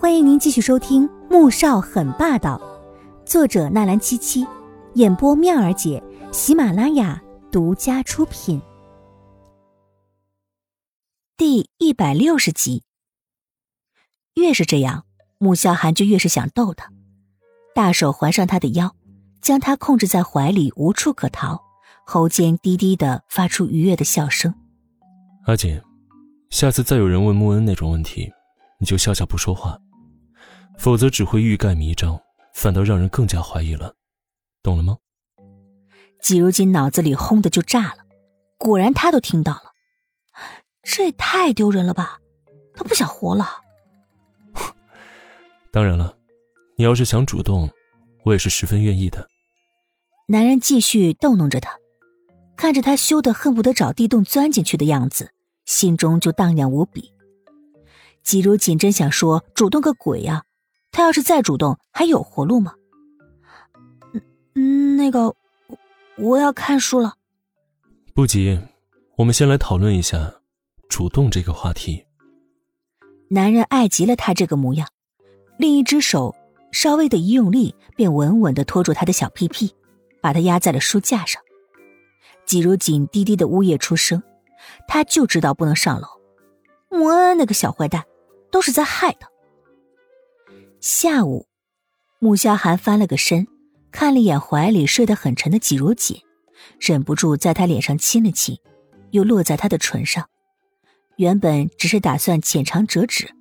欢迎您继续收听《穆少很霸道》，作者纳兰七七，演播妙儿姐，喜马拉雅独家出品。第一百六十集。越是这样，穆萧寒就越是想逗他，大手环上他的腰，将他控制在怀里，无处可逃，喉间低低的发出愉悦的笑声。阿锦，下次再有人问穆恩那种问题，你就笑笑不说话。否则只会欲盖弥彰，反倒让人更加怀疑了，懂了吗？季如锦脑子里轰的就炸了，果然他都听到了，这也太丢人了吧！他不想活了。当然了，你要是想主动，我也是十分愿意的。男人继续逗弄着他，看着他羞得恨不得找地洞钻进去的样子，心中就荡漾无比。季如锦真想说主动个鬼呀！他要是再主动，还有活路吗？嗯，那个，我要看书了。不急，我们先来讨论一下主动这个话题。男人爱极了他这个模样，另一只手稍微的一用力，便稳稳的托住他的小屁屁，把他压在了书架上。季如锦低低的呜咽出声，他就知道不能上楼。穆恩那个小坏蛋，都是在害他。下午，穆萧寒翻了个身，看了一眼怀里睡得很沉的季如锦，忍不住在他脸上亲了亲，又落在他的唇上。原本只是打算浅尝辄止，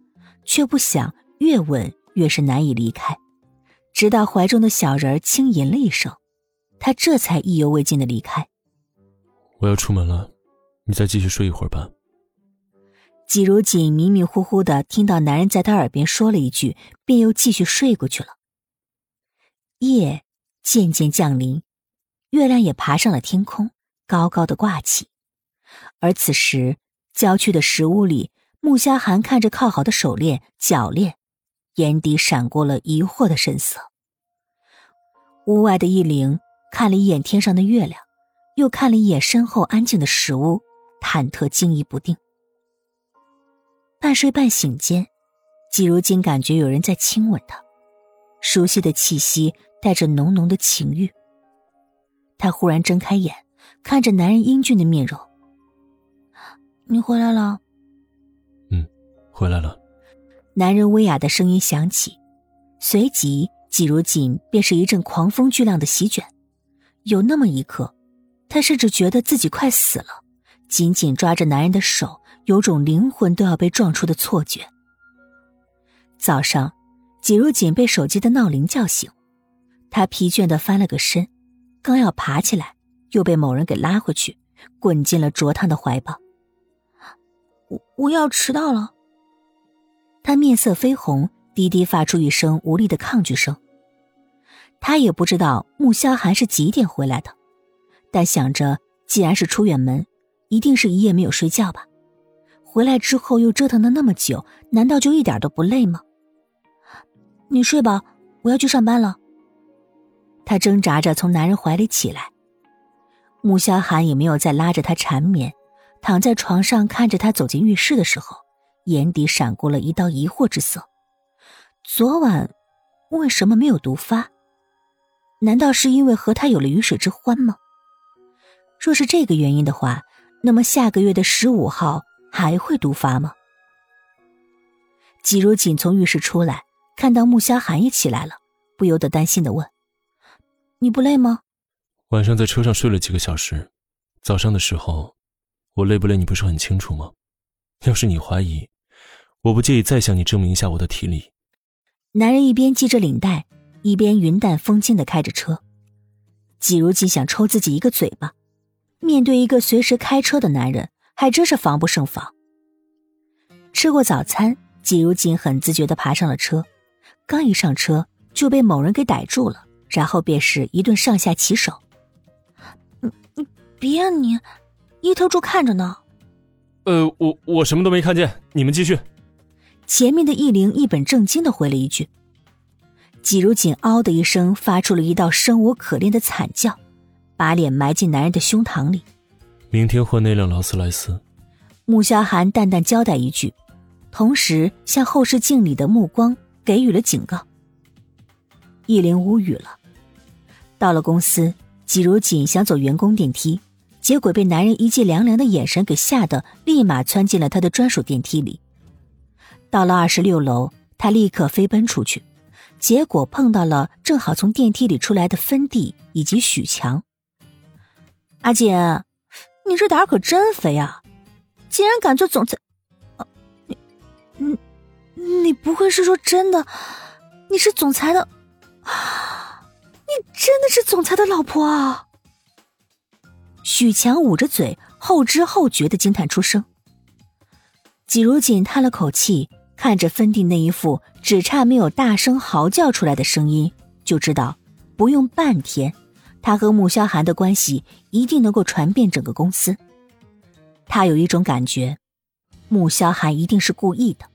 却不想越吻越是难以离开。直到怀中的小人轻吟了一声，他这才意犹未尽的离开。我要出门了，你再继续睡一会儿吧。季如锦迷迷糊糊的听到男人在他耳边说了一句，便又继续睡过去了。夜渐渐降临，月亮也爬上了天空，高高的挂起。而此时，郊区的石屋里，穆萧寒看着靠好的手链、脚链，眼底闪过了疑惑的神色。屋外的一灵看了一眼天上的月亮，又看了一眼身后安静的石屋，忐忑惊疑不定。半睡半醒间，季如锦感觉有人在亲吻他，熟悉的气息带着浓浓的情欲。他忽然睁开眼，看着男人英俊的面容：“你回来了。”“嗯，回来了。”男人威哑的声音响起，随即季如锦便是一阵狂风巨浪的席卷。有那么一刻，他甚至觉得自己快死了，紧紧抓着男人的手。有种灵魂都要被撞出的错觉。早上，季如锦被手机的闹铃叫醒，他疲倦的翻了个身，刚要爬起来，又被某人给拉回去，滚进了灼烫的怀抱。我我要迟到了。他面色绯红，低低发出一声无力的抗拒声。他也不知道穆萧寒是几点回来的，但想着既然是出远门，一定是一夜没有睡觉吧。回来之后又折腾了那么久，难道就一点都不累吗？你睡吧，我要去上班了。他挣扎着从男人怀里起来，穆萧寒也没有再拉着他缠绵，躺在床上看着他走进浴室的时候，眼底闪过了一道疑惑之色。昨晚为什么没有毒发？难道是因为和他有了鱼水之欢吗？若是这个原因的话，那么下个月的十五号。还会毒发吗？季如锦从浴室出来，看到穆萧寒也起来了，不由得担心的问：“你不累吗？”晚上在车上睡了几个小时，早上的时候，我累不累你不是很清楚吗？要是你怀疑，我不介意再向你证明一下我的体力。男人一边系着领带，一边云淡风轻的开着车。季如锦想抽自己一个嘴巴，面对一个随时开车的男人。还真是防不胜防。吃过早餐，季如锦很自觉的爬上了车，刚一上车就被某人给逮住了，然后便是一顿上下其手。你你别你，一头猪看着呢。呃，我我什么都没看见，你们继续。前面的易灵一本正经的回了一句。季如锦嗷的一声发出了一道生无可恋的惨叫，把脸埋进男人的胸膛里。明天换那辆劳斯莱斯。穆萧寒淡淡交代一句，同时向后视镜里的目光给予了警告。易林无语了。到了公司，季如锦想走员工电梯，结果被男人一记凉凉的眼神给吓得，立马窜进了他的专属电梯里。到了二十六楼，他立刻飞奔出去，结果碰到了正好从电梯里出来的芬蒂以及许强。阿锦，你这胆可真肥啊！竟然敢做总裁！你，你，你不会是说真的？你是总裁的？你真的是总裁的老婆啊！许强捂着嘴，后知后觉的惊叹出声。季如锦叹了口气，看着芬蒂那一副只差没有大声嚎叫出来的声音，就知道不用半天，他和穆萧寒的关系一定能够传遍整个公司。他有一种感觉，穆萧寒一定是故意的。